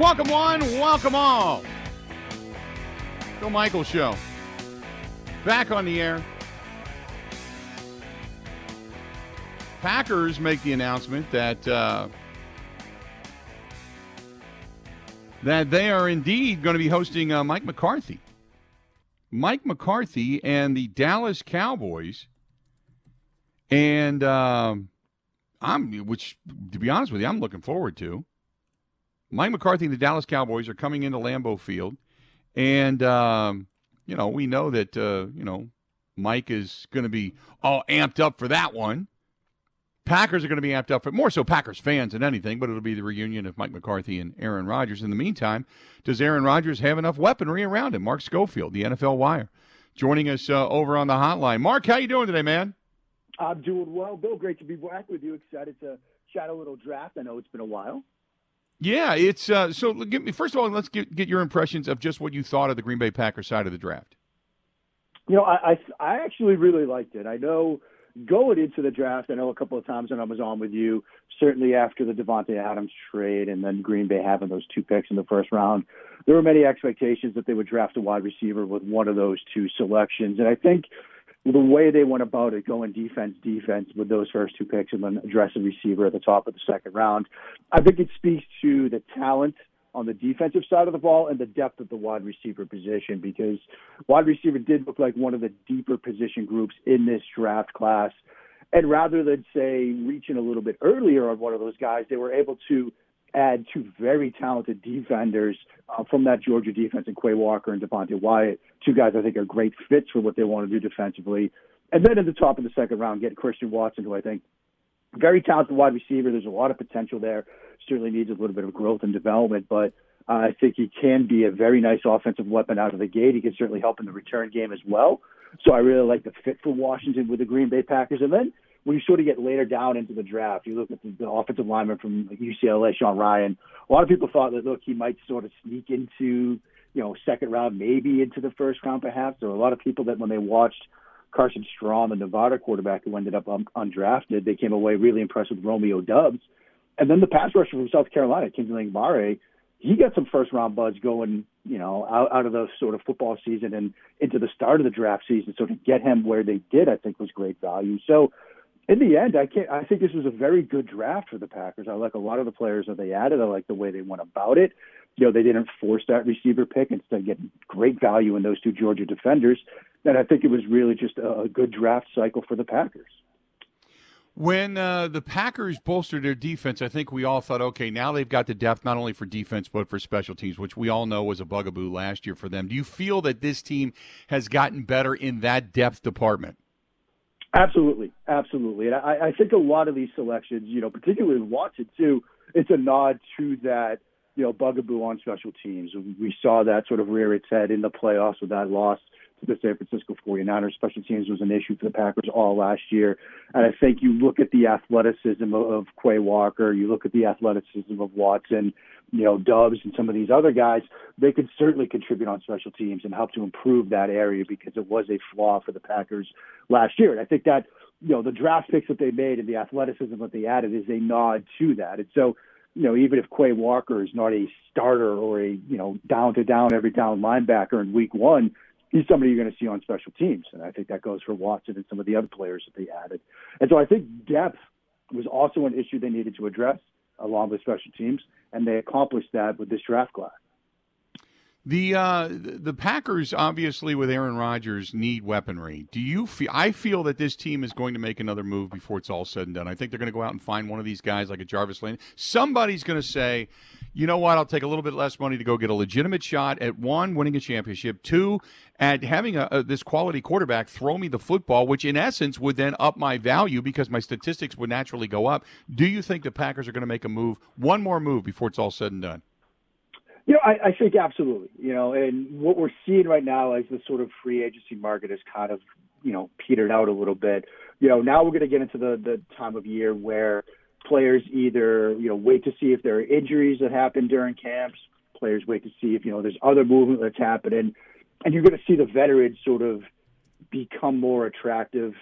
Welcome one, welcome all. Bill Michael Show. Back on the air. Packers make the announcement that uh, that they are indeed going to be hosting uh, Mike McCarthy. Mike McCarthy and the Dallas Cowboys, and um, I'm, which to be honest with you, I'm looking forward to. Mike McCarthy and the Dallas Cowboys are coming into Lambeau Field, and um, you know we know that uh, you know Mike is going to be all amped up for that one. Packers are going to be amped up for more so Packers fans than anything, but it'll be the reunion of Mike McCarthy and Aaron Rodgers. In the meantime, does Aaron Rodgers have enough weaponry around him? Mark Schofield, the NFL Wire, joining us uh, over on the hotline. Mark, how you doing today, man? I'm doing well, Bill. Great to be back with you. Excited to chat a little draft. I know it's been a while. Yeah, it's uh, so. Give me first of all, let's get get your impressions of just what you thought of the Green Bay Packers side of the draft. You know, I I, I actually really liked it. I know going into the draft, I know a couple of times when I was on with you, certainly after the Davante Adams trade and then Green Bay having those two picks in the first round, there were many expectations that they would draft a wide receiver with one of those two selections. And I think the way they went about it, going defense, defense with those first two picks and then address a receiver at the top of the second round, I think it speaks to the talent – on the defensive side of the ball and the depth of the wide receiver position because wide receiver did look like one of the deeper position groups in this draft class. And rather than say reaching a little bit earlier on one of those guys, they were able to add two very talented defenders uh, from that Georgia defense in Quay Walker and Devonte Wyatt. Two guys I think are great fits for what they want to do defensively. And then at the top of the second round, get Christian Watson, who I think very talented wide receiver. There's a lot of potential there. Certainly needs a little bit of growth and development, but uh, I think he can be a very nice offensive weapon out of the gate. He can certainly help in the return game as well. So I really like the fit for Washington with the Green Bay Packers. And then when you sort of get later down into the draft, you look at the, the offensive lineman from UCLA, Sean Rhyan. A lot of people thought that look, he might sort of sneak into you know second round, maybe into the first round, perhaps. There were a lot of people that when they watched Carson Strong, the Nevada quarterback who ended up un- undrafted. They came away really impressed with Romeo Doubs. And then the pass rusher from South Carolina, Kingsley Enagbare, he got some first round buzz going, you know, out, out of the sort of football season and into the start of the draft season. So to get him where they did, I think was great value. So in the end, I can't. I think this was a very good draft for the Packers. I like a lot of the players that they added. I like the way they went about it. You know, they didn't force that receiver pick. Instead, getting great value in those two Georgia defenders. And I think it was really just a, a good draft cycle for the Packers. When uh, the Packers bolstered their defense, I think we all thought, okay, now they've got the depth not only for defense but for special teams, which we all know was a bugaboo last year for them. Do you feel that this team has gotten better in that depth department? Absolutely, absolutely. And I, I think a lot of these selections, you know, particularly Watson too, it's a nod to that, you know, bugaboo on special teams. We saw that sort of rear its head in the playoffs with that loss the San Francisco 49ers. Special teams was an issue for the Packers all last year. And I think you look at the athleticism of, Quay Walker, you look at the athleticism of Watson, you know, Doubs and some of these other guys, they could certainly contribute on special teams and help to improve that area because it was a flaw for the Packers last year. And I think that, you know, the draft picks that they made and the athleticism that they added is a nod to that. And so, you know, even if Quay Walker is not a starter or a, you know, down to down every down linebacker in week one, he's somebody you're going to see on special teams. And I think that goes for Watson and some of the other players that they added. And so I think depth was also an issue they needed to address along with special teams, and they accomplished that with this draft class. The uh, the Packers obviously with Aaron Rodgers need weaponry. Do you feel? I feel that this team is going to make another move before it's all said and done. I think they're going to go out and find one of these guys like a Jarvis Lane. Somebody's going to say, you know what? I'll take a little bit less money to go get a legitimate shot at one, winning a championship, two, at having a, a, this quality quarterback throw me the football, which in essence would then up my value because my statistics would naturally go up. Do you think the Packers are going to make a move, one more move before it's all said and done? You know, I, I think absolutely. You know, and what we're seeing right now is the sort of free agency market has kind of, you know, petered out a little bit. You know, now we're going to get into the the time of year where players either you know wait to see if there are injuries that happen during camps. Players wait to see if you know there's other movement that's happening, and you're going to see the veterans sort of become more attractive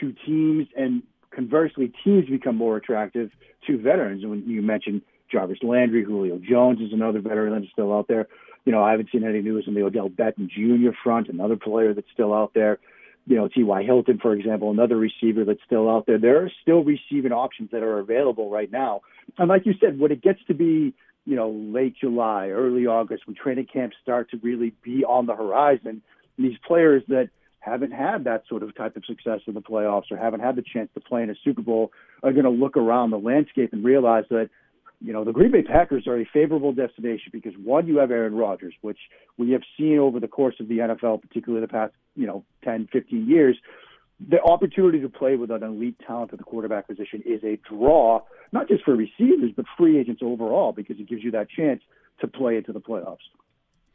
to teams, and conversely, teams become more attractive to veterans. When you mentioned Jarvis Landry, Julio Jones is another veteran that's still out there. You know, I haven't seen any news on the Odell Beckham Jr. front, another player that's still out there. You know, T.Y. Hilton, for example, another receiver that's still out there. There are still receiving options that are available right now. And like you said, when it gets to be, you know, late July, early August, when training camps start to really be on the horizon, these players that haven't had that sort of type of success in the playoffs or haven't had the chance to play in a Super Bowl are going to look around the landscape and realize that, you know, the Green Bay Packers are a favorable destination because one, you have Aaron Rodgers, which we have seen over the course of the NFL, particularly the past, you know, 10, 15 years. The opportunity to play with an elite talent at the quarterback position is a draw, not just for receivers, but free agents overall, because it gives you that chance to play into the playoffs.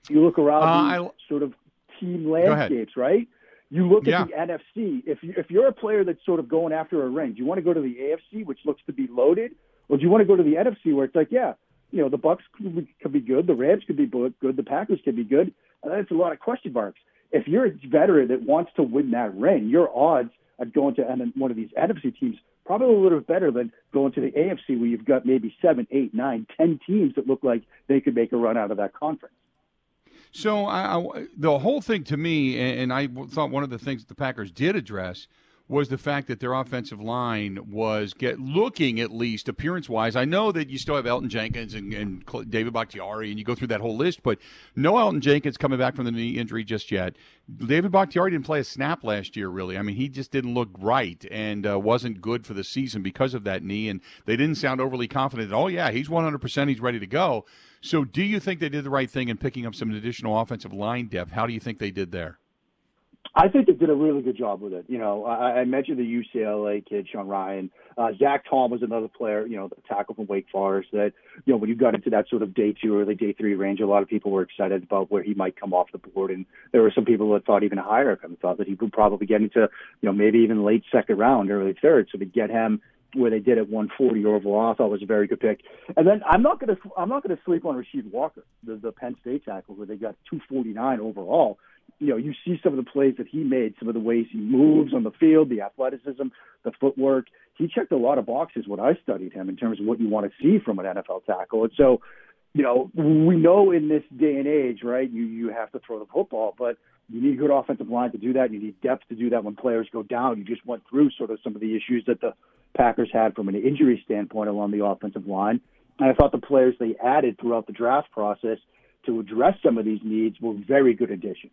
You look around uh, I... sort of team landscapes, right? You look at the NFC. If you, if you're a player that's sort of going after a ring, do you want to go to the AFC, which looks to be loaded, or do you want to go to the NFC, where it's like, yeah, you know, the Bucks could be, good, the Rams could be good, the Packers could be good. And that's a lot of question marks. If you're a veteran that wants to win that ring, your odds at going to one of these NFC teams probably a little bit better than going to the AFC, where you've got maybe seven, eight, nine, ten teams that look like they could make a run out of that conference. So I, I, the whole thing to me, and I thought one of the things the Packers did address was the fact that their offensive line was get looking at least appearance wise. I know that you still have Elgton Jenkins and, and, David Bakhtiari, and you go through that whole list, but no Elgton Jenkins coming back from the knee injury just yet. David Bakhtiari didn't play a snap last year, really. I mean, he just didn't look right and uh, wasn't good for the season because of that knee, and they didn't sound overly confident. Oh yeah, he's 100. percent He's ready to go. So, do you think they did the right thing in picking up some additional offensive line depth? How do you think they did there? I think they did a really good job with it. You know, I, I mentioned the UCLA kid, Sean Rhyan. Uh, Zach Tom was another player, you know, the tackle from Wake Forest that, you know, when you got into that sort of day two, early day three range, a lot of people were excited about where he might come off the board. And there were some people that thought even higher of him, thought that he would probably get into, you know, maybe even late second round, early third. So to get him where they did at 140 overall, I thought was a very good pick. And then I'm not going to I'm not going to sleep on Rasheed Walker, the, the Penn State tackle, where they got 249 overall. You know, you see some of the plays that he made, some of the ways he moves on the field, the athleticism, the footwork. He checked a lot of boxes when I studied him in terms of what you want to see from an NFL tackle. And so, you know, we know in this day and age, right, you you have to throw the football, but you need a good offensive line to do that. You need depth to do that when players go down. You just went through sort of some of the issues that the Packers had from an injury standpoint along the offensive line. And I thought the players they added throughout the draft process to address some of these needs were very good additions.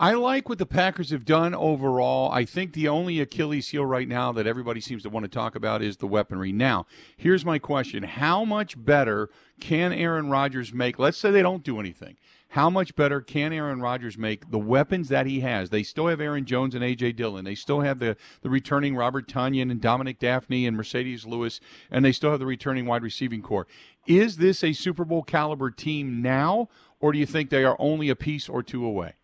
I like what the Packers have done overall. I think the only Achilles heel right now that everybody seems to want to talk about is the weaponry. Now, here's my question How much better can Aaron Rodgers make? Let's say they don't do anything. How much better can Aaron Rodgers make the weapons that he has? They still have Aaron Jones and A.J. Dillon. They still have the, the returning Robert Tonyan and Dominique Dafney and Marcedes Lewis, and they still have the returning wide receiving corps. Is this a Super Bowl caliber team now, or do you think they are only a piece or two away?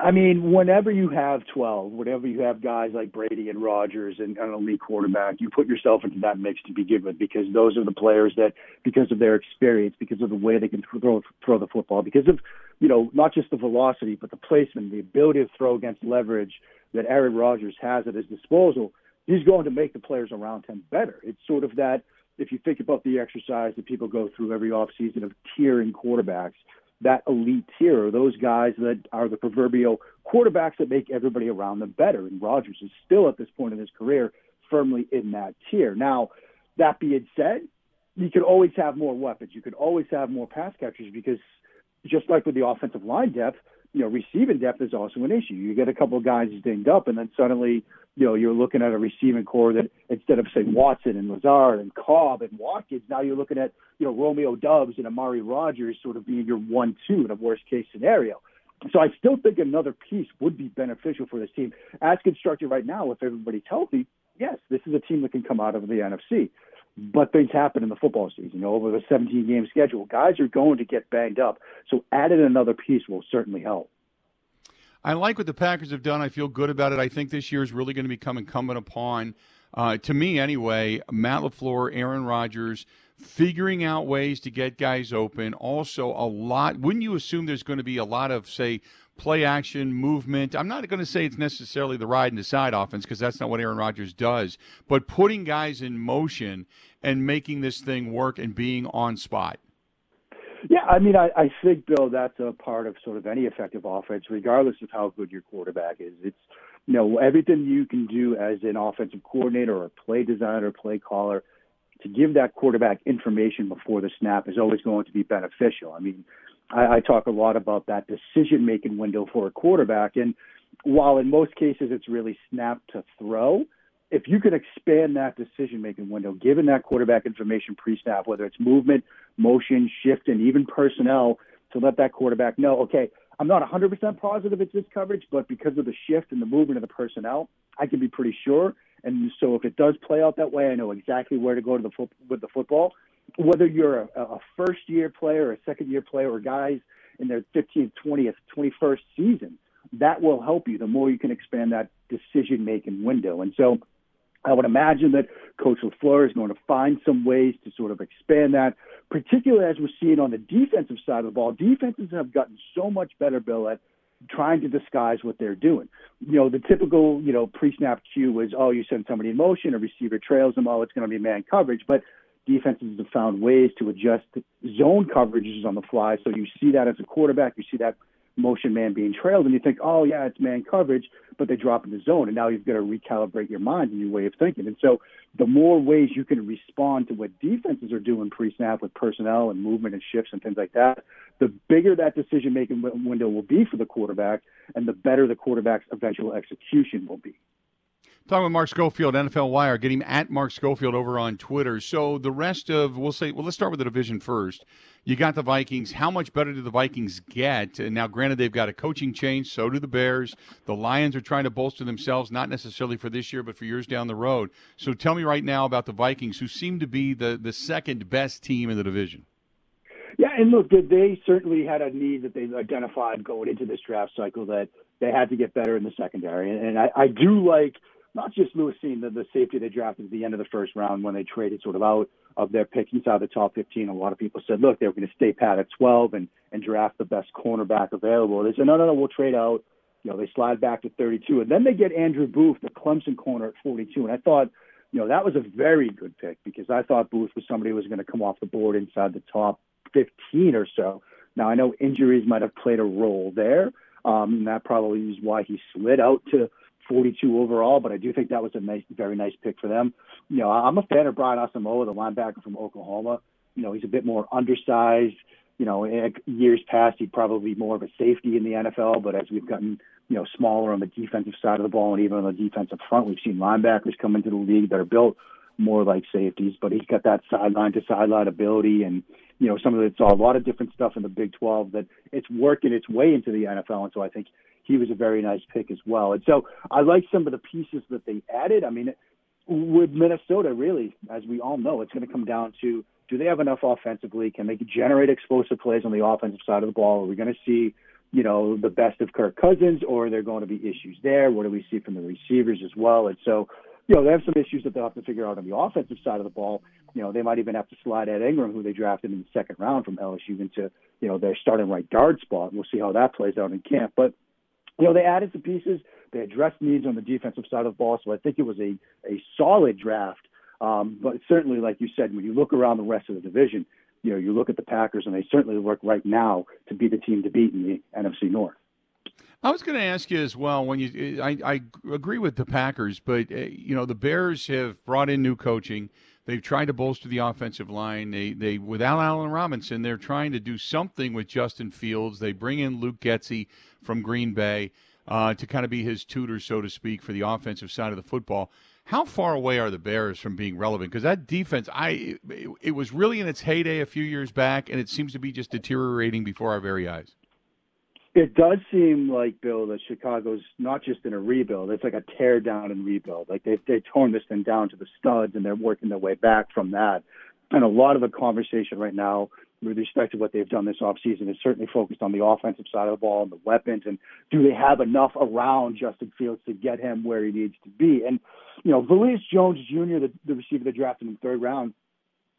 I mean, whenever you have 12, whenever you have guys like Brady and Rodgers and an elite quarterback, you put yourself into that mix to begin with because those are the players that, because of their experience, because of the way they can throw, throw the football, because of, you know, not just the velocity, but the placement, the ability to throw against leverage that Aaron Rodgers has at his disposal, he's going to make the players around him better. It's sort of that, if you think about the exercise that people go through every offseason of tiering quarterbacks – that elite tier, those guys that are the proverbial quarterbacks that make everybody around them better. And Rodgers is still at this point in his career firmly in that tier. Now, that being said, you could always have more weapons. You could always have more pass catchers because just like with the offensive line depth, you know, receiving depth is also an issue. You get a couple of guys dinged up, and then suddenly, you know, you're looking at a receiving corps that instead of say Watson and Lazard and Cobb and Watkins, now you're looking at you know Romeo Doubs and Amari Rodgers sort of being your one-two in a worst-case scenario. So I still think another piece would be beneficial for this team. As constructed right now, if everybody's healthy, yes, this is a team that can come out of the NFC. But things happen in the football season. You know, over the 17 game schedule, guys are going to get banged up. So adding another piece will certainly help. I like what the Packers have done. I feel good about it. I think this year is really going to become incumbent upon, uh, to me anyway, Matt LaFleur, Aaron Rodgers, figuring out ways to get guys open. Also, a lot, wouldn't you assume there's going to be a lot of, say, play action, movement. I'm not going to say it's necessarily the ride and decide offense because that's not what Aaron Rodgers does, but putting guys in motion and making this thing work and being on spot. Yeah, I mean, I, I think, Bill, that's a part of sort of any effective offense, regardless of how good your quarterback is. It's, you know, everything you can do as an offensive coordinator or play designer, play caller, to give that quarterback information before the snap is always going to be beneficial. I mean, I, I talk a lot about that decision making window for a quarterback. And while in most cases it's really snap to throw, if you can expand that decision making window, given that quarterback information pre snap, whether it's movement, motion, shift, and even personnel, to let that quarterback know, okay, I'm not 100% positive it's this coverage, but because of the shift and the movement of the personnel, I can be pretty sure. And so if it does play out that way, I know exactly where to go to the fo- with the football. Whether you're a, a first year player, or a second year player, or guys in their 15th, 20th, 21st season, that will help you. The more you can expand that decision making window. And so I would imagine that Coach LaFleur is going to find some ways to sort of expand that, particularly as we're seeing on the defensive side of the ball. Defenses have gotten so much better, Bill, at trying to disguise what they're doing. You know, the typical, you know, pre-snap cue was, oh, you send somebody in motion, a receiver trails them, oh, it's going to be man coverage. But defenses have found ways to adjust zone coverages on the fly. So you see that as a quarterback, you see that motion man being trailed, and you think, oh yeah, it's man coverage, but they drop in the zone, and now you've got to recalibrate your mind and your way of thinking. And so, the more ways you can respond to what defenses are doing pre-snap with personnel and movement and shifts and things like that, the bigger that decision-making window will be for the quarterback, and the better the quarterback's eventual execution will be. Talking with Mark Schofield, NFL Wire. Get him at Mark Schofield over on Twitter. So the rest of, we'll say, well, let's start with the division first. You got the Vikings. How much better do the Vikings get? And now, granted, they've got a coaching change. So do the Bears. The Lions are trying to bolster themselves, not necessarily for this year, but for years down the road. So tell me right now about the Vikings, who seem to be the, the second best team in the division. Yeah, and look, they certainly had a need that they identified going into this draft cycle that they had to get better in the secondary. And I, I do like – not just Lewis Cine, the, the safety they drafted at the end of the first round when they traded sort of out of their pick inside the top 15. A lot of people said, look, they were going to stay pat at 12 and, and draft the best cornerback available. They said, no, no, no, we'll trade out. You know, they slide back to 32. And then they get Andrew Booth, the Clemson corner, at 42. And I thought, you know, that was a very good pick because I thought Booth was somebody who was going to come off the board inside the top 15 or so. Now, I know injuries might have played a role there. Um, and that probably is why he slid out to 42 overall, but I do think that was a nice, very nice pick for them. You know, I'm a fan of Brian Asamoah, the linebacker from Oklahoma. You know, he's a bit more undersized. You know, in years past, he'd probably be more of a safety in the NFL, but as we've gotten, you know, smaller on the defensive side of the ball and even on the defensive front, we've seen linebackers come into the league that are built more like safeties, but he's got that sideline to sideline ability and, you know, some of it's a lot of different stuff in the Big 12 that it's working its way into the NFL. And so I think he was a very nice pick as well. And so I like some of the pieces that they added. I mean, with Minnesota, really, as we all know, it's going to come down to do they have enough offensively? Can they generate explosive plays on the offensive side of the ball? Are we going to see, you know, the best of Kirk Cousins, or are there going to be issues there? What do we see from the receivers as well? And so, you know, they have some issues that they'll have to figure out on the offensive side of the ball. You know, they might even have to slide Ed Ingram, who they drafted in the second round from LSU, into, you know, their starting right guard spot. And we'll see how that plays out in camp. But you know, they added some pieces. They addressed needs on the defensive side of the ball. So I think it was a, a solid draft. Um, but certainly, like you said, when you look around the rest of the division, you know, you look at the Packers, and they certainly look right now to be the team to beat in the NFC North. I was going to ask you as well. When you, I, I agree with the Packers, but uh, you know, the Bears have brought in new coaching. They've tried to bolster the offensive line. They, they without Allen Robinson, they're trying to do something with Justin Fields. They bring in Luke Getsy from Green Bay uh, to kind of be his tutor, so to speak, for the offensive side of the football. How far away are the Bears from being relevant? Because that defense, I it, it was really in its heyday a few years back, and it seems to be just deteriorating before our very eyes. It does seem like Bill that Chicago's not just in a rebuild; it's like a tear down and rebuild. Like they've they torn this thing down to the studs, and they're working their way back from that. And a lot of the conversation right now with respect to what they've done this offseason is certainly focused on the offensive side of the ball and the weapons and do they have enough around Justin Fields to get him where he needs to be. And, you know, Velus Jones Jr., the, the receiver they drafted in the third round,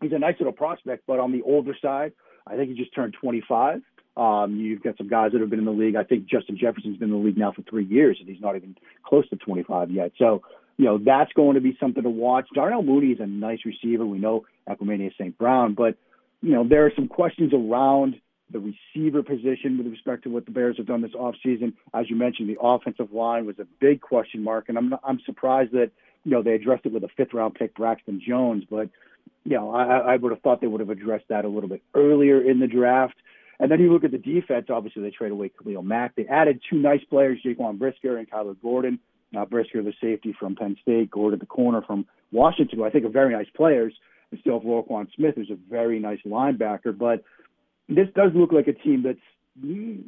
he's a nice little prospect, but on the older side, I think he just turned 25. Um, you've got some guys that have been in the league. I think Justin Jefferson's been in the league now for three years, and he's not even close to 25 yet. So, you know, that's going to be something to watch. Darnell Mooney is a nice receiver. We know Equanimeous St. Brown, but, you know, there are some questions around the receiver position with respect to what the Bears have done this offseason. As you mentioned, the offensive line was a big question mark, and I'm I'm surprised that you know they addressed it with a fifth round pick, Braxton Jones. But you know, I, I would have thought they would have addressed that a little bit earlier in the draft. And then you look at the defense. Obviously, they trade away Khalil Mack. They added two nice players, Jaquan Brisker and Kyler Gordon. Uh, Brisker, the safety from Penn State, Gordon, the corner from Washington, I think are very nice players. And still have Roquan Smith, who's a very nice linebacker. But this does look like a team that's mm,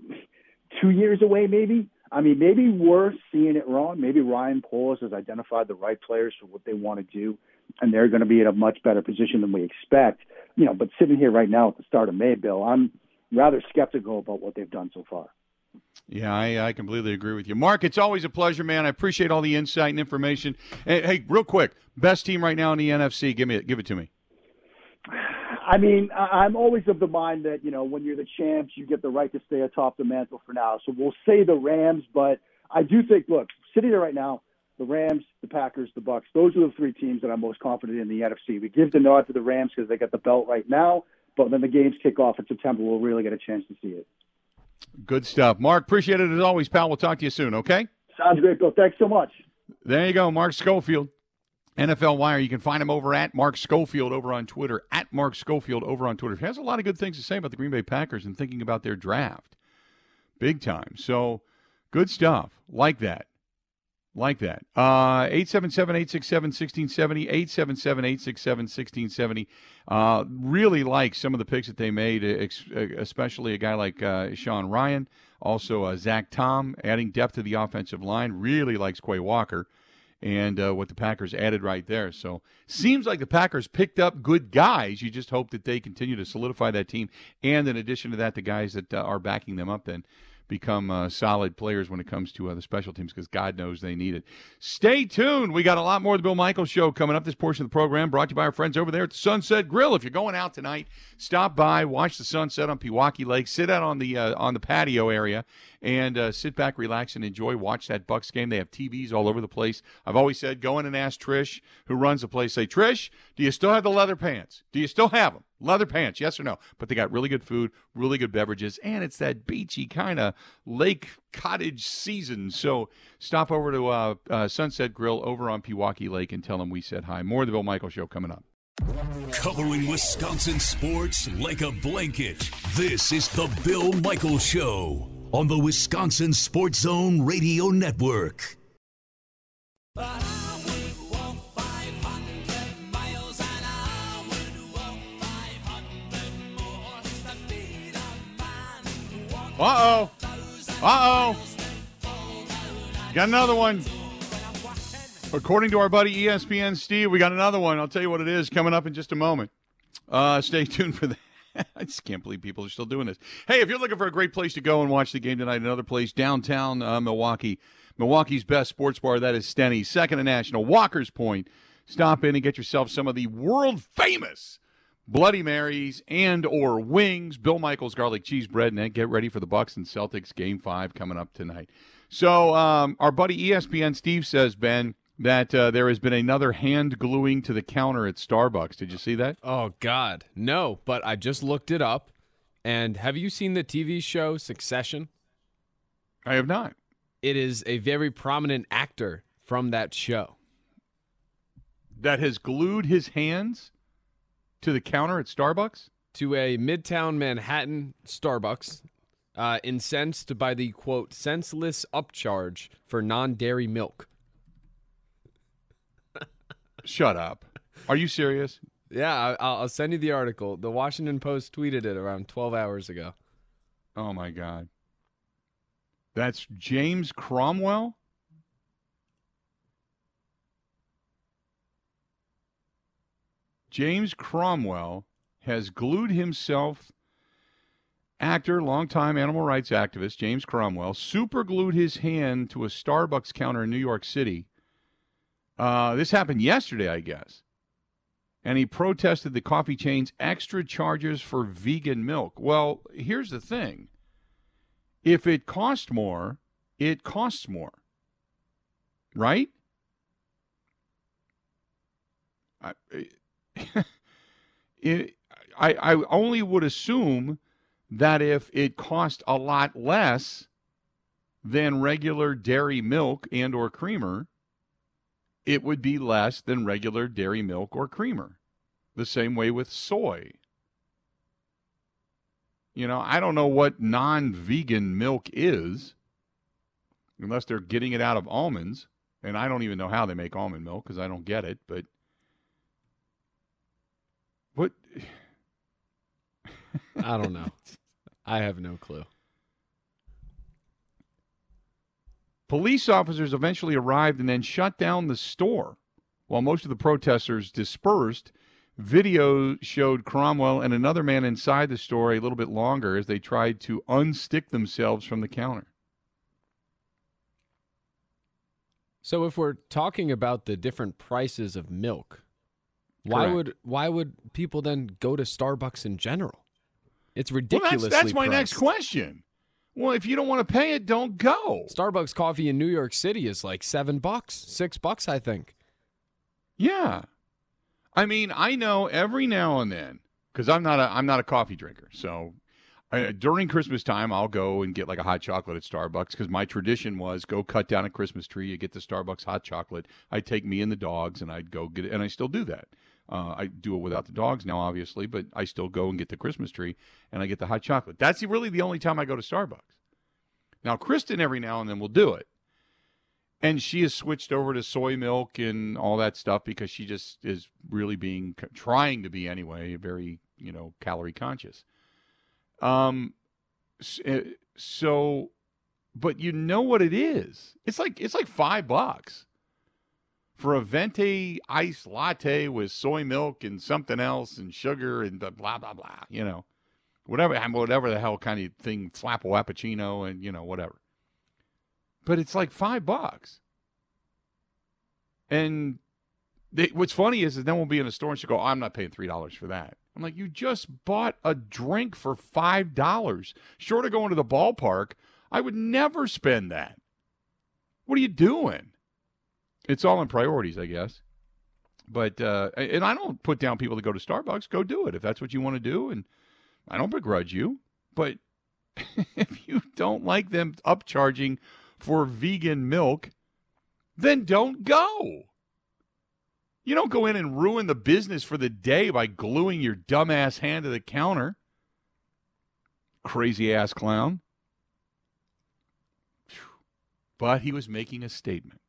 two years away, maybe. I mean, maybe we're seeing it wrong. Maybe Ryan Poles has identified the right players for what they want to do, and they're going to be in a much better position than we expect. You know, but sitting here right now at the start of May, Bill, I'm rather skeptical about what they've done so far. Yeah, I, I completely agree with you. Mark, it's always a pleasure, man. I appreciate all the insight and information. Hey, hey real quick, best team right now in the NFC. Give me. Give it to me. I mean, I'm always of the mind that you know when you're the champs, you get the right to stay atop the mantle for now. So we'll say the Rams, but I do think, look, sitting there right now, the Rams, the Packers, the Bucks. Those are the three teams that I'm most confident in the NFC. We give the nod to the Rams because they got the belt right now, but when the games kick off in September, we'll really get a chance to see it. Good stuff, Mark. Appreciate it as always, pal. We'll talk to you soon. Okay. Sounds great, Bill. Thanks so much. There you go, Mark Schofield. NFL Wire. You can find him over at Mark Schofield over on Twitter, at Mark Schofield over on Twitter. He has a lot of good things to say about the Green Bay Packers and thinking about their draft. Big time. So good stuff. Like that. Like that. Uh, 877 867 1670. 877 867 1670. Uh, really like some of the picks that they made, especially a guy like uh, Sean Rhyan, Also, uh, Zach Tom, adding depth to the offensive line. Really likes Quay Walker and uh, what the Packers added right there. So seems like the Packers picked up good guys. You just hope that they continue to solidify that team, and in addition to that, the guys that uh, are backing them up then become uh, solid players when it comes to uh, the special teams because God knows they need it. Stay tuned. We got a lot more of the Bill Michaels Show coming up. This portion of the program brought to you by our friends over there at the Sunset Grill. If you're going out tonight, stop by, watch the sunset on Pewaukee Lake, sit out on the uh, on the patio area, and uh, sit back, relax, and enjoy. Watch that Bucks game. They have TVs all over the place. I've always said, go in and ask Trish, who runs the place. Say, Trish, do you still have the leather pants? Do you still have them? Leather pants, yes or no? But they got really good food, really good beverages, and it's that beachy kind of lake cottage season. So stop over to uh, uh, Sunset Grill over on Pewaukee Lake and tell them we said hi. More of the Bill Michael Show coming up. Covering Wisconsin sports like a blanket. This is the Bill Michael Show on the Wisconsin Sports Zone Radio Network. Uh oh. Uh oh. Got another one. According to our buddy ESPN Steve, we got another one. I'll tell you what it is coming up in just a moment. Uh, stay tuned for that. I just can't believe people are still doing this. Hey, if you're looking for a great place to go and watch the game tonight, another place downtown uh, Milwaukee, Milwaukee's best sports bar, that is Steny, second to national, Walker's Point. Stop in and get yourself some of the world famous Bloody Marys and or wings, Bill Michaels garlic cheese bread, and get ready for the Bucks and Celtics game five coming up tonight. So um, our buddy ESPN Steve says Ben that uh, there has been another hand gluing to the counter at Starbucks. Did you see that? Oh God, no! But I just looked it up. And have you seen the TV show Succession? I have not. It is a very prominent actor from that show that has glued his hands to the counter at Starbucks? To a Midtown Manhattan Starbucks, uh, incensed by the quote senseless upcharge for non-dairy milk. Shut up. Are you serious? Yeah, I'll, I'll send you the article. The Washington Post tweeted it around 12 hours ago. Oh my God. That's James Cromwell? James Cromwell has glued himself, actor, longtime animal rights activist, James Cromwell, super glued his hand to a Starbucks counter in New York City. Uh, this happened yesterday, I guess. And he protested the coffee chain's extra charges for vegan milk. Well, here's the thing if it costs more, it costs more. Right? I, it, I, I only would assume that if it cost a lot less than regular dairy milk and or creamer, it would be less than regular dairy milk or creamer. The same way with soy. You know, I don't know what non-vegan milk is unless they're getting it out of almonds, and I don't even know how they make almond milk because I don't get it, but what I don't know. I have no clue. Police officers eventually arrived and then shut down the store. While most of the protesters dispersed, video showed Cromwell and another man inside the store a little bit longer as they tried to unstick themselves from the counter. So if we're talking about the different prices of milk, why Correct. would why would people then go to Starbucks in general? It's Well, ridiculously that's, that's my next question. Well, if you don't want to pay it, don't go. Starbucks coffee in New York City is like seven bucks, six bucks, I think. Yeah. I mean, I know every now and then because I'm not a I'm not a coffee drinker. So uh, during Christmas time, I'll go and get like a hot chocolate at Starbucks because my tradition was go cut down a Christmas tree, you get the Starbucks hot chocolate. I'd take me and the dogs, and I'd go get it, and I still do that. Uh, I do it without the dogs now, obviously, but I still go and get the Christmas tree, and I get the hot chocolate. That's really the only time I go to Starbucks. Now, Kristen every now and then will do it, and she has switched over to soy milk and all that stuff because she just is really being trying to be anyway very you know calorie conscious um eh, so but you know what it is it's like it's like five bucks for a venti iced latte with soy milk and something else and sugar and blah blah blah, you know whatever whatever the hell kind of thing flappo appuccino and you know whatever but it's like five bucks. And they, what's funny is, is then we'll be in a store and she'll go, oh, I'm not paying three dollars for that. I'm like, you just bought a drink for five dollars. Short of going to the ballpark, I would never spend that. What are you doing? It's all in priorities, I guess. But uh, and I don't put down people to go to Starbucks. Go do it if that's what you want to do, and I don't begrudge you. But if you don't like them upcharging for vegan milk, then don't go. You don't go in and ruin the business for the day by gluing your dumbass hand to the counter. Crazy ass clown. But he was making a statement.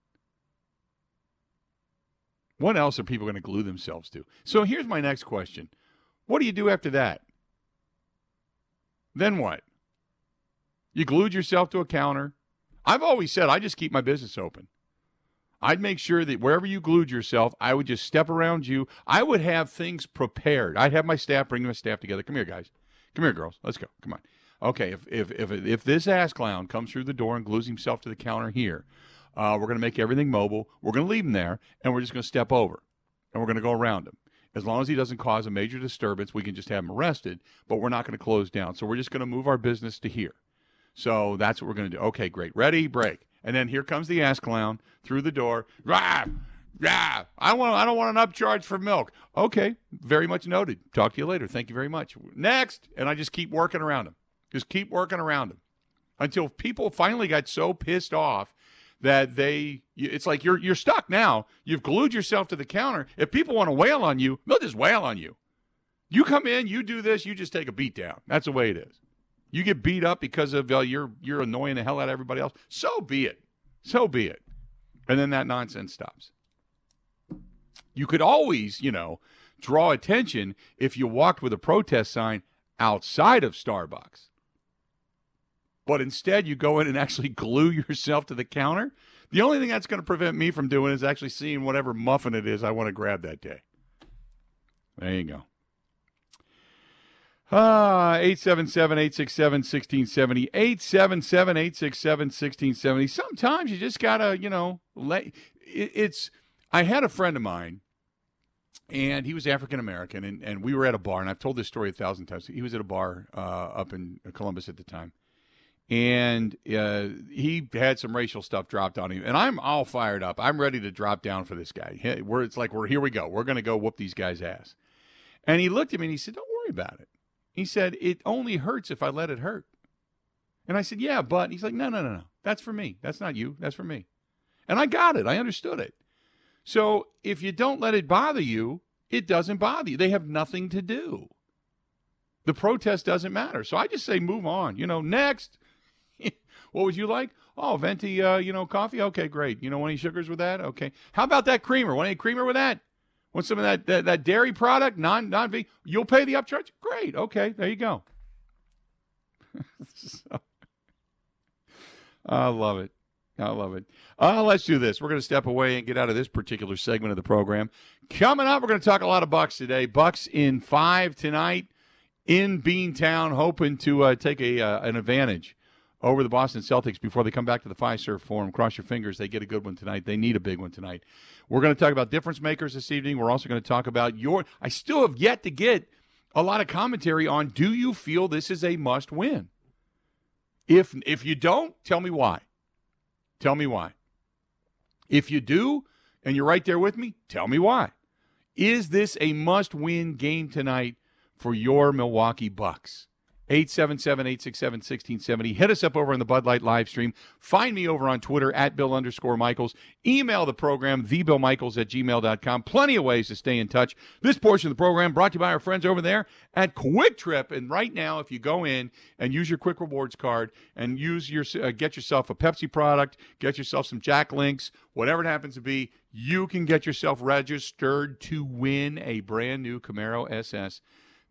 What else are people going to glue themselves to? So here's my next question What do you do after that? Then what? You glued yourself to a counter. I've always said I just keep my business open. I'd make sure that wherever you glued yourself, I would just step around you. I would have things prepared. I'd have my staff bring my staff together. Come here, guys. Come here, girls. Let's go. Come on. Okay, if if if if this ass clown comes through the door and glues himself to the counter here, uh, we're going to make everything mobile. We're going to leave him there, and we're just going to step over, and we're going to go around him. As long as he doesn't cause a major disturbance, we can just have him arrested. But we're not going to close down. So we're just going to move our business to here. So that's what we're going to do. Okay, great. Ready? Break. And then here comes the ass clown through the door. Rah, rah. I want. I don't want an upcharge for milk. Okay, very much noted. Talk to you later. Thank you very much. Next, and I just keep working around him. Just keep working around him until people finally got so pissed off that they. It's like you're you're stuck now. You've glued yourself to the counter. If people want to wail on you, they'll just wail on you. You come in, you do this, you just take a beat down. That's the way it is. You get beat up because of uh, you're you're annoying the hell out of everybody else. So be it. So be it. And then that nonsense stops. You could always, you know, draw attention if you walked with a protest sign outside of Starbucks. But instead, you go in and actually glue yourself to the counter. The only thing that's going to prevent me from doing is actually seeing whatever muffin it is I want to grab that day. There you go. Ah, 877 867 1670. 877 867 1670. Sometimes you just got to, you know, let it's. I had a friend of mine, and he was African American, and, and we were at a bar, and I've told this story a thousand times. He was at a bar uh, up in Columbus at the time. And uh, he had some racial stuff dropped on him, and I'm all fired up. I'm ready to drop down for this guy. Where it's like, we're here we go. We're going to go whoop these guys' ass. And he looked at me and he said, "Don't worry about it." He said, "It only hurts if I let it hurt." And I said, "Yeah, but." He's like, "No, no, no, no. That's for me. That's not you. That's for me." And I got it. I understood it. So if you don't let it bother you, it doesn't bother you. They have nothing to do. The protest doesn't matter. So I just say move on. You know, next. What would you like? Oh, venti, uh, you know, coffee. Okay, great. You know, any sugars with that? Okay. How about that creamer? Want any creamer with that? Want some of that that, that dairy product? Non non. You'll pay the upcharge. Great. Okay, there you go. so, I love it. I love it. Uh, let's do this. We're going to step away and get out of this particular segment of the program. Coming up, we're going to talk a lot of Bucks today. Bucks in five tonight in Beantown, hoping to uh, take a uh, an advantage over the Boston Celtics before they come back to the Fiserv Forum. Cross your fingers; they get a good one tonight. They need a big one tonight. We're going to talk about difference makers this evening. We're also going to talk about your. I still have yet to get a lot of commentary on. Do you feel this is a must win? If if you don't, tell me why. Tell me why. If you do, and you're right there with me, tell me why. Is this a must win game tonight for your Milwaukee Bucks? 877 867 1670. Hit us up over on the Bud Light live stream. Find me over on Twitter at Bill underscore Michaels. Email the program, thebillmichaels at gmail.com. Plenty of ways to stay in touch. This portion of the program brought to you by our friends over there at Kwik Trip. And right now, if you go in and use your Kwik Rewards card and use your uh, get yourself a Pepsi product, get yourself some Jack Links, whatever it happens to be, you can get yourself registered to win a brand new Camaro SS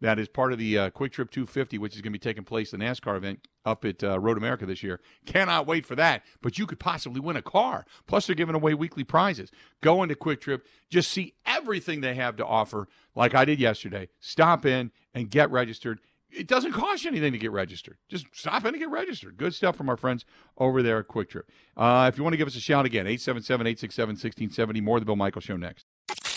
that is part of the uh, Kwik Trip 250, which is going to be taking place, the NASCAR event up at uh, Road America this year. Cannot wait for that. But you could possibly win a car. Plus, they're giving away weekly prizes. Go into Kwik Trip, just see everything they have to offer, like I did yesterday. Stop in and get registered. It doesn't cost you anything to get registered. Just stop in and get registered. Good stuff from our friends over there at Kwik Trip. Uh, if you want to give us a shout again, 877 867 1670. More of the Bill Michael Show next.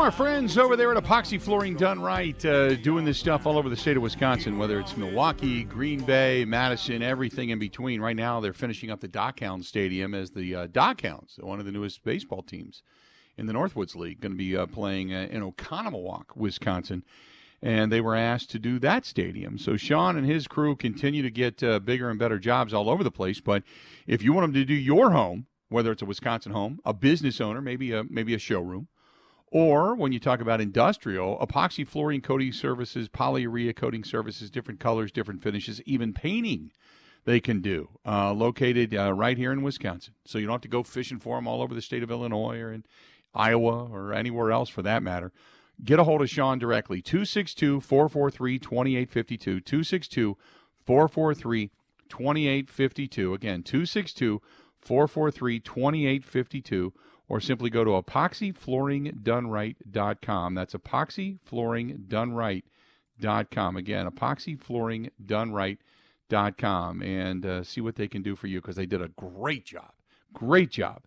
Our friends over there at Epoxy Flooring Done Right uh, doing this stuff all over the state of Wisconsin, whether it's Milwaukee, Green Bay, Madison, everything in between. Right now, they're finishing up the Dockhound Stadium as the uh, Dockhounds, one of the newest baseball teams in the Northwoods League, going to be uh, playing uh, in Oconomowoc, Wisconsin. And they were asked to do that stadium. So Sean and his crew continue to get uh, bigger and better jobs all over the place. But if you want them to do your home, whether it's a Wisconsin home, a business owner, maybe a maybe a showroom, or when you talk about industrial, epoxy flooring coating services, polyurea coating services, different colors, different finishes, even painting they can do. Uh, located uh, right here in Wisconsin. So you don't have to go fishing for them all over the state of Illinois or in Iowa or anywhere else for that matter. Get a hold of Sean directly. 262 443 2852. 262 443 2852. Again, 262 443 2852 or simply go to epoxyflooringdoneright.com. That's epoxyflooringdoneright.com. Again, epoxyflooringdoneright.com and uh, see what they can do for you because they did a great job. Great job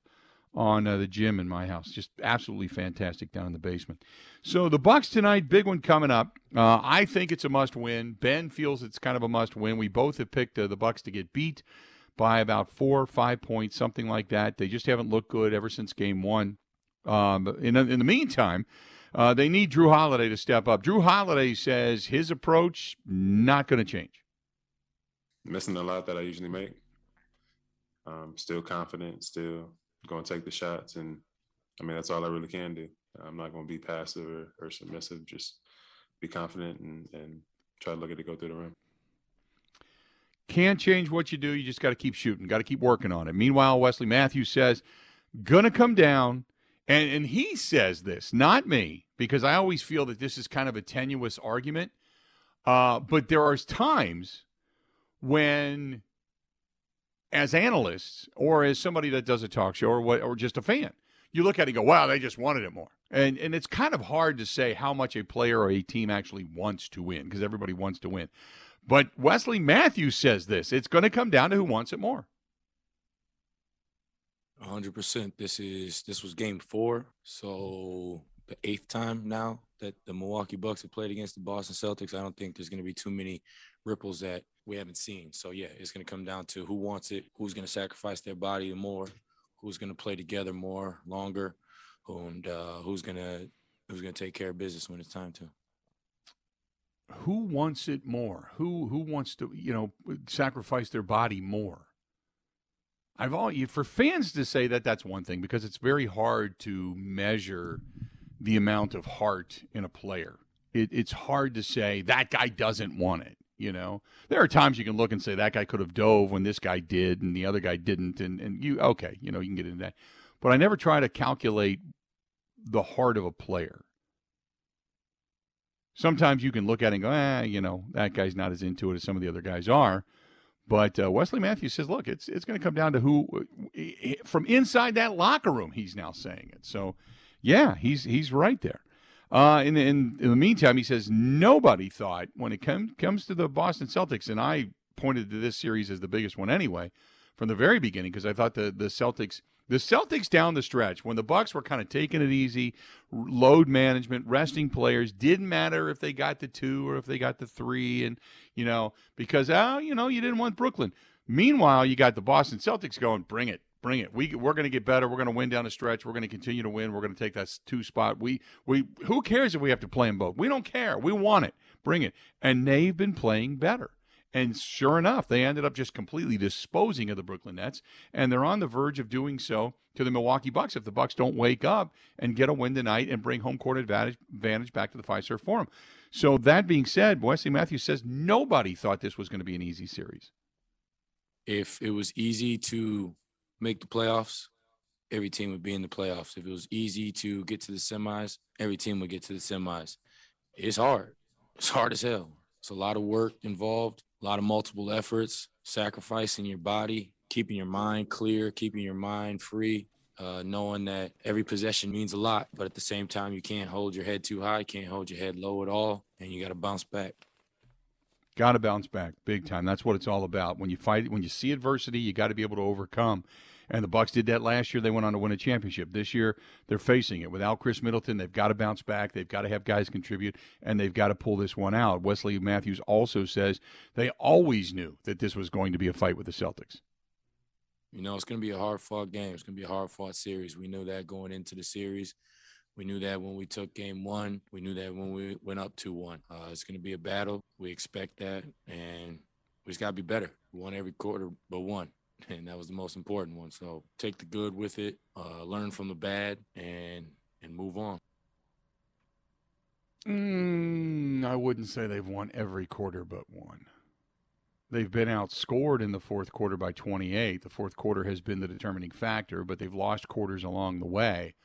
on uh, the gym in my house. Just absolutely fantastic down in the basement. So the Bucks tonight, big one coming up. Uh, I think it's a must win. Ben feels it's kind of a must win. We both have picked uh, the Bucks to get beat by about four or five points, something like that. They just haven't looked good ever since game one. Um, in, in the meantime, uh, they need Jrue Holiday to step up. Jrue Holiday says his approach not going to change. Missing a lot that I usually make. Um, still confident, still going to take the shots, and I mean that's all I really can do. I'm not going to be passive or, or submissive. Just be confident and, and try to look at it go through the rim. Can't change what you do. You just got to keep shooting. Got to keep working on it. Meanwhile, Wesley Matthews says, "Gonna come down," and and he says this, not me, because I always feel that this is kind of a tenuous argument. Uh, but there are times when, as analysts or as somebody that does a talk show or what, or just a fan, you look at it and go, wow, they just wanted it more. And, and it's kind of hard to say how much a player or a team actually wants to win because everybody wants to win. But Wesley Matthews says this it's going to come down to who wants it more. 100%. This is this was game 4, so the eighth time now that the Milwaukee Bucks have played against the Boston Celtics. I don't think there's going to be too many ripples that we haven't seen. So yeah, it's going to come down to who wants it, who's going to sacrifice their body more, who's going to play together more, longer, and uh, who's going to who's going to take care of business when it's time to. Who wants it more? Who who wants to you know sacrifice their body more? I've all for fans to say that that's one thing because it's very hard to measure the amount of heart in a player. It, it's hard to say that guy doesn't want it. You know, there are times you can look and say that guy could have dove when this guy did and the other guy didn't, and and you okay, you know, you can get into that. But I never try to calculate the heart of a player. Sometimes you can look at it and go, ah, you know, that guy's not as into it as some of the other guys are. But uh, Wesley Matthews says, look, it's it's going to come down to who from inside that locker room. He's now saying it. So, yeah, he's he's right there. Uh, in, in, in the meantime, he says nobody thought when it com- comes to the Boston Celtics, and I pointed to this series as the biggest one anyway from the very beginning because I thought the the Celtics the Celtics down the stretch when the Bucks were kind of taking it easy, load management, resting players didn't matter if they got the two or if they got the three, and you know because oh you know you didn't want Brooklyn. Meanwhile, you got the Boston Celtics going, bring it, bring it. We we're going to get better. We're going to win down the stretch. We're going to continue to win. We're going to take that two spot. We we who cares if we have to play them both? We don't care. We want it. Bring it. And they've been playing better. And sure enough, they ended up just completely disposing of the Brooklyn Nets, and they're on the verge of doing so to the Milwaukee Bucks if the Bucks don't wake up and get a win tonight and bring home court advantage, advantage back to the Fiserv Forum. So that being said, Wesley Matthews says nobody thought this was going to be an easy series. If it was easy to make the playoffs, every team would be in the playoffs. If it was easy to get to the semis, every team would get to the semis. It's hard. It's hard as hell. It's a lot of work involved a lot of multiple efforts, sacrificing your body, keeping your mind clear, keeping your mind free, uh, knowing that every possession means a lot, but at the same time, you can't hold your head too high, can't hold your head low at all, and you got to bounce back. Got to bounce back big time. That's what it's all about. When you fight, when you see adversity, you got to be able to overcome. And the Bucks did that last year. They went on to win a championship. This year, they're facing it without Khris Middleton. They've got to bounce back. They've got to have guys contribute, and they've got to pull this one out. Wesley Matthews also says they always knew that this was going to be a fight with the Celtics. You know, it's going to be a hard fought game. It's going to be a hard fought series. We knew that going into the series. We knew that when we took game one. We knew that when we went up 2 1. Uh, it's going to be a battle. We expect that. And we just got to be better. We won every quarter but one and that was the most important one. So take the good with it, uh, learn from the bad, and and move on. Mm, I wouldn't say they've won every quarter but one. They've been outscored in the fourth quarter by 28. The fourth quarter has been the determining factor, but they've lost quarters along the way.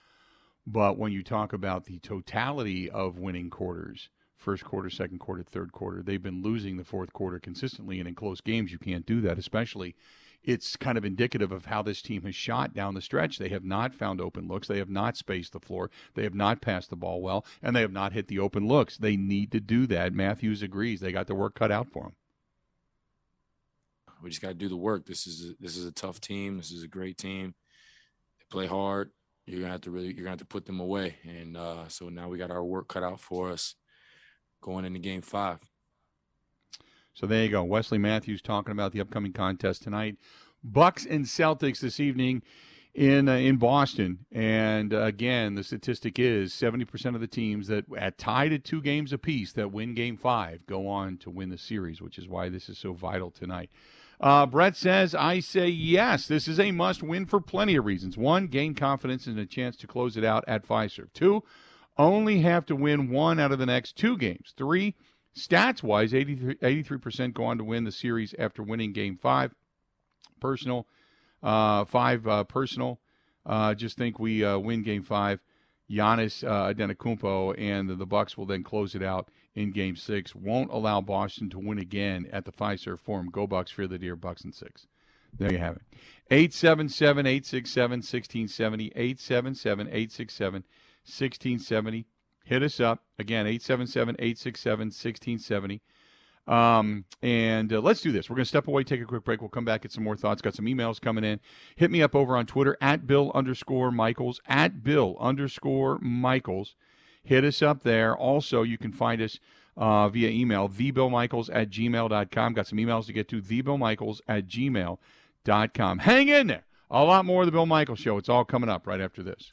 But when you talk about the totality of winning quarters, first quarter, second quarter, third quarter, they've been losing the fourth quarter consistently. And in close games, you can't do that, especially it's kind of indicative of how this team has shot down the stretch. They have not found open looks. They have not spaced the floor. They have not passed the ball well, and they have not hit the open looks. They need to do that. Matthews agrees. They got their work cut out for them. We just got to do the work. This is a, this is a tough team. This is a great team. They play hard. You're gonna have to really you're gonna have to put them away. And uh, so now we got our work cut out for us going into Game Five. So there you go. Wesley Matthews talking about the upcoming contest tonight. Bucks and Celtics this evening in uh, in Boston. And uh, again, the statistic is 70% of the teams that at tied at two games apiece that win game 5 go on to win the series, which is why this is so vital tonight. Uh, Brett says, I say yes. This is a must win for plenty of reasons. One, gain confidence and a chance to close it out at Fiserv. Two, only have to win one out of the next two games. Three, Stats wise, 83, percent go on to win the series after winning game five. Personal, uh, five uh, personal. Uh, just think we uh, win game five. Giannis uh, and the, the Bucks will then close it out in Game Six. Won't allow Boston to win again at the Fiserv Forum. Go Bucks, fear the deer. Bucks and six. There you have it. 877 867 1670. 877 867 1670. Hit us up. Again, 877 867 1670. Um, and uh, let's do this. We're going to step away, take a quick break. We'll come back, get some more thoughts. Got some emails coming in. Hit me up over on Twitter at Bill underscore Michaels, at Bill underscore Michaels. Hit us up there. Also, you can find us uh, via email, thebillmichaels at gmail.com. Got some emails to get to, thebillmichaels at gmail.com. Hang in there. A lot more of the Bill Michaels Show. It's all coming up right after this.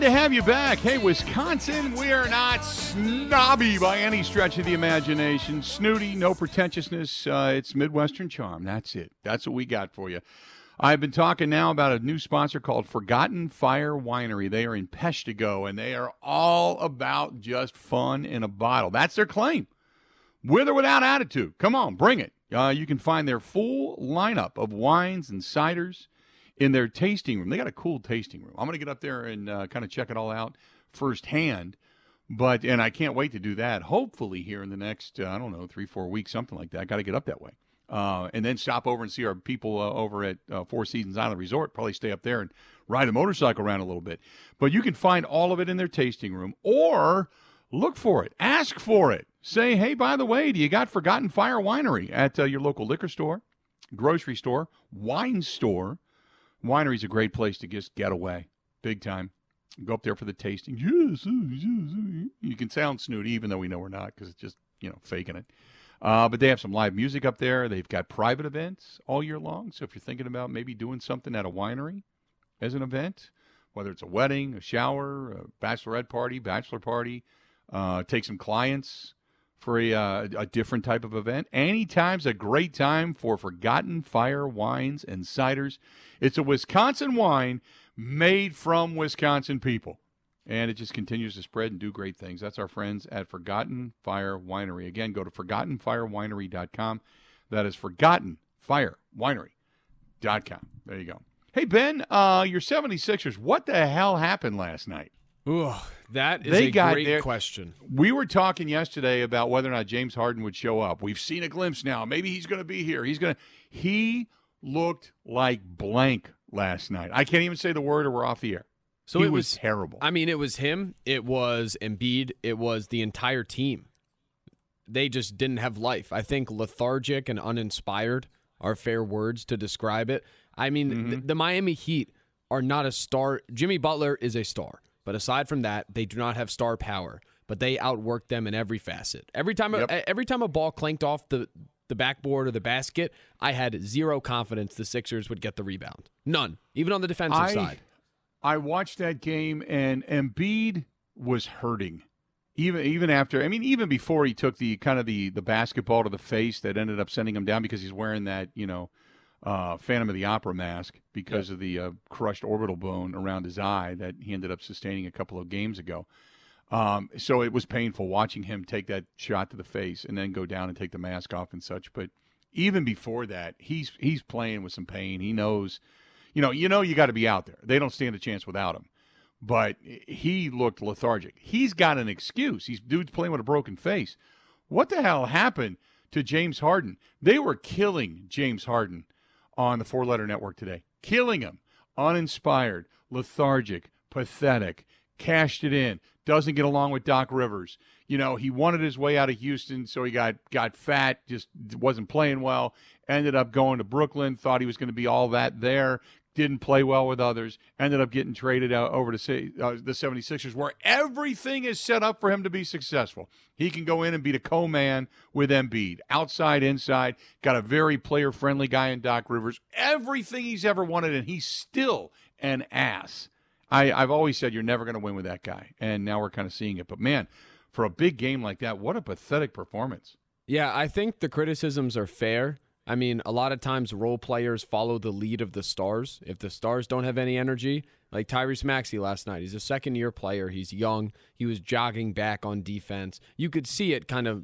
Glad to have you back. Hey, Wisconsin, we are not snobby by any stretch of the imagination. Snooty, no pretentiousness. Uh, it's Midwestern charm. That's it. That's what we got for you. I've been talking now about a new sponsor called Forgotten Fire Winery. They are in Peshtigo, and they are all about just fun in a bottle. That's their claim. With or without attitude. Come on, bring it. Uh, you can find their full lineup of wines and ciders in their tasting room. They got a cool tasting room. I'm going to get up there and uh, kind of check it all out firsthand. But and I can't wait to do that. Hopefully here in the next uh, I don't know three four weeks something like that. Got to get up that way. Uh, and then stop over and see our people uh, over at uh, Four Seasons Island Resort. Probably stay up there and ride a motorcycle around a little bit. But you can find all of it in their tasting room, or look for it, ask for it. Say, hey, by the way, do you got Forgotten Fire Winery at uh, your local liquor store, grocery store, wine store? Winery's a great place to just get away, big time. Go up there for the tasting. Yes, yes. You can sound snooty, even though we know we're not, because it's just you know faking it. Uh, but they have some live music up there. They've got private events all year long. So if you're thinking about maybe doing something at a winery as an event, whether it's a wedding, a shower, a bachelorette party, bachelor party, uh, take some clients for a, uh, a different type of event. Anytime's a great time for Forgotten Fire wines and ciders. It's a Wisconsin wine made from Wisconsin people. And it just continues to spread and do great things. That's our friends at Forgotten Fire Winery. Again, go to ForgottenFireWinery.com. That is ForgottenFireWinery.com. There you go. Hey, Ben, uh, your 76ers, what the hell happened last night? Ooh, that is They a got great question. We were talking yesterday about whether or not James Harden would show up. We've seen a glimpse now. Maybe he's going to be here. He's going to. He looked like blank last night. I can't even say the word, or we're off the air. So he it was, was terrible. I mean, it was him. It was Embiid. It was the entire team. They just didn't have life. I think lethargic and uninspired are fair words to describe it. I mean, Mm-hmm. th- the Miami Heat are not a star. Jimmy Butler is a star, but aside from that, they do not have star power. But they outwork them in every facet. Every time, Yep. a, every time a ball clanked off the the backboard or the basket, I had zero confidence the Sixers would get the rebound. None, even on the defensive I, side. I watched that game, and Embiid was hurting. Even even after, I mean, even before he took the kind of the the basketball to the face that ended up sending him down because he's wearing that you know uh, Phantom of the Opera mask because of the uh, crushed orbital bone around his eye that he ended up sustaining a couple of games ago. Um, so it was painful watching him take that shot to the face and then go down and take the mask off and such. But even before that, he's he's playing with some pain. He knows, you know, you know, you got to be out there. They don't stand a chance without him. But he looked lethargic. He's got an excuse. He's dude's playing with a broken face. What the hell happened to James Harden? They were killing James Harden on the Four Letter Network today, killing him. Uninspired, lethargic, pathetic. Cashed it in. Doesn't get along with Doc Rivers. You know, he wanted his way out of Houston, so he got got fat. Just wasn't playing well. Ended up going to Brooklyn. Thought he was going to be all that there. Didn't play well with others. Ended up getting traded out over to say, uh, the 76ers, where everything is set up for him to be successful. He can go in and be the co-man with Embiid, outside, inside. Got a very player-friendly guy in Doc Rivers. Everything he's ever wanted, and he's still an ass. I, I've always said you're never going to win with that guy, and now we're kind of seeing it. But man, for a big game like that, what a pathetic performance. Yeah, I think the criticisms are fair. I mean, a lot of times role players follow the lead of the stars. If the stars don't have any energy, like Tyrese Maxey last night, he's a second year player. He's young. He was jogging back on defense. You could see it kind of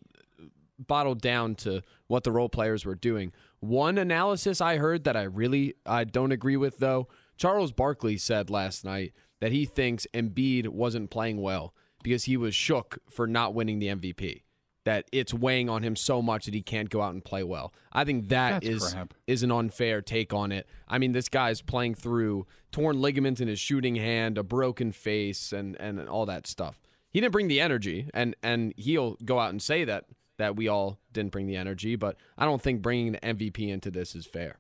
bottled down to what the role players were doing. One analysis I heard that I really I don't agree with though, Charles Barkley said last night that he thinks Embiid wasn't playing well because he was shook for not winning the MVP. That it's weighing on him so much that he can't go out and play well. I think that That's is crap. is an unfair take on it. I mean, this guy's playing through torn ligaments in his shooting hand, a broken face, and and all that stuff. He didn't bring the energy, and and he'll go out and say that that we all didn't bring the energy. But I don't think bringing the MVP into this is fair.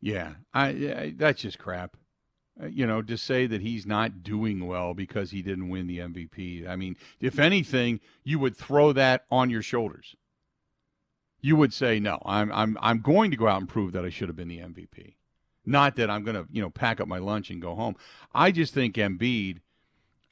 Yeah, I, I that's just crap. Uh, you know, to say that he's not doing well because he didn't win the MVP. I mean, if anything, you would throw that on your shoulders. You would say, "No, I'm I'm I'm going to go out and prove that I should have been the MVP." Not that I'm going to, you know, pack up my lunch and go home. I just think Embiid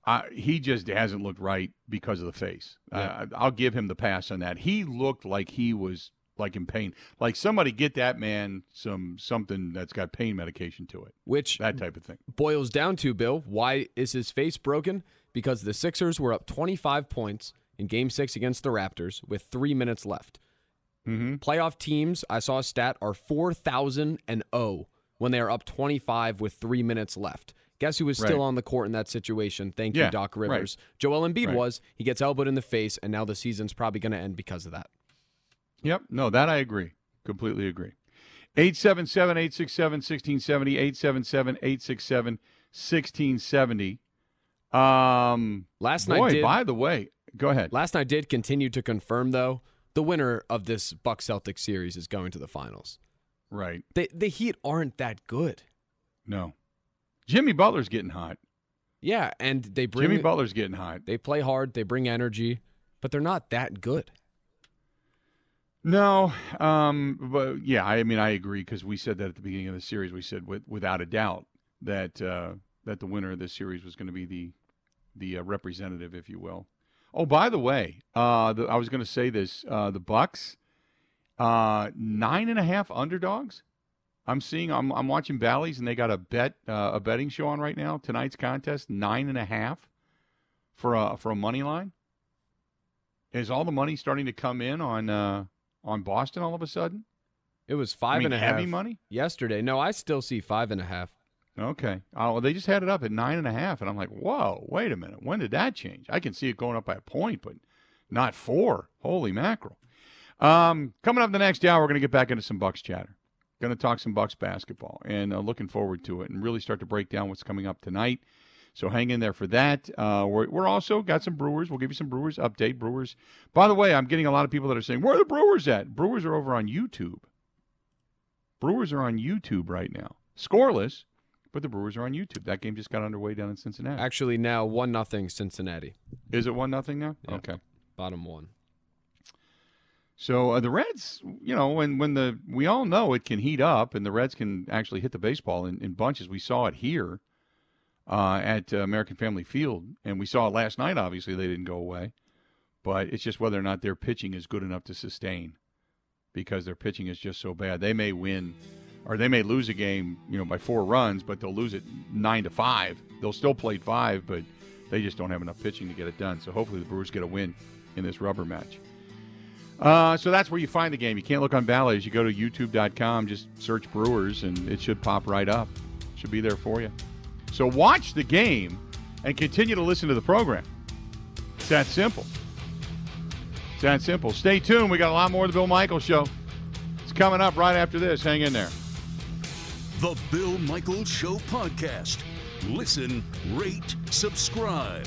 uh, he just hasn't looked right because of the face. Uh, I'll give him the pass on that. He looked like he was like in pain. Like somebody get that man some something that's got pain medication to it. Which That type of thing. boils down to Bill, why is his face broken? Because the Sixers were up 25 points in Game Six against the Raptors with three minutes left. Mm-hmm. Playoff teams, I saw a stat, are 4,000 and 0 when they are up 25 with three minutes left. Guess who was still Right. on the court in that situation? Thank Yeah, you, Doc right. Rivers. Joel Embiid Right. was. He gets elbowed in the face, and now the season's probably going to end because of that. Yep. No, that I agree. Completely agree. 877 867 1670. 877 867 1670. Um, Last boy, night did. by the way, go ahead. Last night did continue to confirm though the winner of this Buck Celtics series is going to the finals. Right. The the Heat aren't that good. No. Jimmy Butler's getting hot. Yeah, and they bring Jimmy Butler's getting hot. they play hard, they bring energy, but they're not that good. No, um, but yeah, I mean, I agree because we said that at the beginning of the series. We said with, without a doubt that uh, that the winner of this series was going to be the the uh, representative, if you will. Oh, by the way, uh, the, I was going to say this: uh, the Bucks, uh, nine and a half underdogs. I'm seeing. I'm I'm watching Bally's, and they got a bet uh, a betting show on right now. Tonight's contest, nine and a half for a for a money line. Is all the money starting to come in on on Boston all of a sudden? It was I five mean, and a half heavy money. yesterday. No, I still see five and a half. Okay. Oh, well, they just had it up at nine and a half, and I'm like, whoa, wait a minute. When did that change? I can see it going up by a point, but not four. Holy mackerel. Um, coming up the next hour, we're going to get back into some Bucks chatter. Going to talk some Bucks basketball, and uh, looking forward to it, and really start to break down what's coming up tonight. So hang in there for that. Uh, we're, we're also got some Brewers. We'll give you some Brewers update. Brewers. By the way, I'm getting a lot of people that are saying, "Where are the Brewers at?" Brewers are over on YouTube. Brewers are on YouTube right now. Scoreless, but the Brewers are on YouTube. That game just got underway down in Cincinnati. Actually, now one nothing Cincinnati, Is it one nothing now? Yeah. Okay. bottom one. So uh, the Reds, you know, when when the we all know it can heat up, and the Reds can actually hit the baseball in, in bunches. We saw it here uh, at uh, American Family Field, and we saw last night. Obviously, they didn't go away, but it's just whether or not their pitching is good enough to sustain, because their pitching is just so bad. They may win, or they may lose a game, you know, by four runs, but they'll lose it nine to five. They'll still play five, but they just don't have enough pitching to get it done. So hopefully, the Brewers get a win in this rubber match. Uh, so that's where you find the game. You can't look on Bally's. You go to youtube.com, just search Brewers, and it should pop right up. Should be there for you. So watch the game and continue to listen to the program. It's that simple. It's that simple. Stay tuned. We got a lot more of the Bill Michaels Show. It's coming up right after this. Hang in there. The Bill Michaels Show podcast. Listen, rate, subscribe.